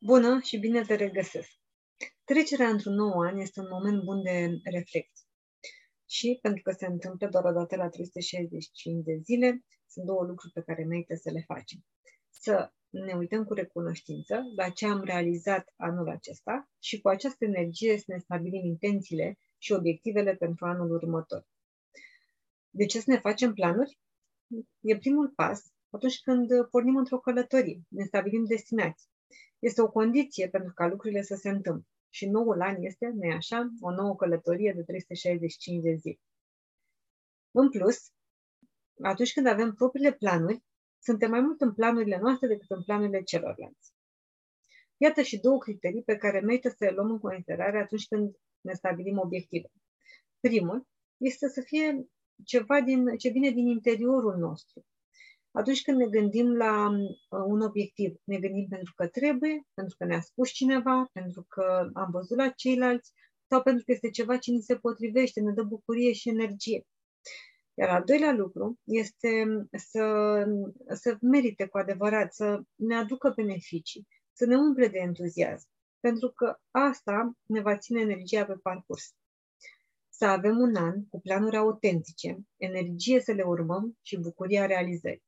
Bună și bine te regăsesc! Trecerea într-un nou an este un moment bun de reflexie. Și pentru că se întâmplă doar o dată la 365 de zile, sunt două lucruri pe care merită să le facem. Să ne uităm cu recunoștință la ce am realizat anul acesta și cu această energie să ne stabilim intențiile și obiectivele pentru anul următor. De ce să ne facem planuri? E primul pas atunci când pornim într-o călătorie, ne stabilim destinații. Este o condiție pentru ca lucrurile să se întâmple. Și noul an este, nu așa, o nouă călătorie de 365 de zile. În plus, atunci când avem propriile planuri, suntem mai mult în planurile noastre decât în planurile celorlalți. Iată și două criterii pe care merită să le luăm în considerare atunci când ne stabilim obiective. Primul este să fie ceva din, ce vine din interiorul nostru, atunci când ne gândim la uh, un obiectiv, ne gândim pentru că trebuie, pentru că ne-a spus cineva, pentru că am văzut la ceilalți sau pentru că este ceva ce ni se potrivește, ne dă bucurie și energie. Iar al doilea lucru este să, să merite cu adevărat, să ne aducă beneficii, să ne umple de entuziasm, pentru că asta ne va ține energia pe parcurs. Să avem un an cu planuri autentice, energie să le urmăm și bucuria realizării.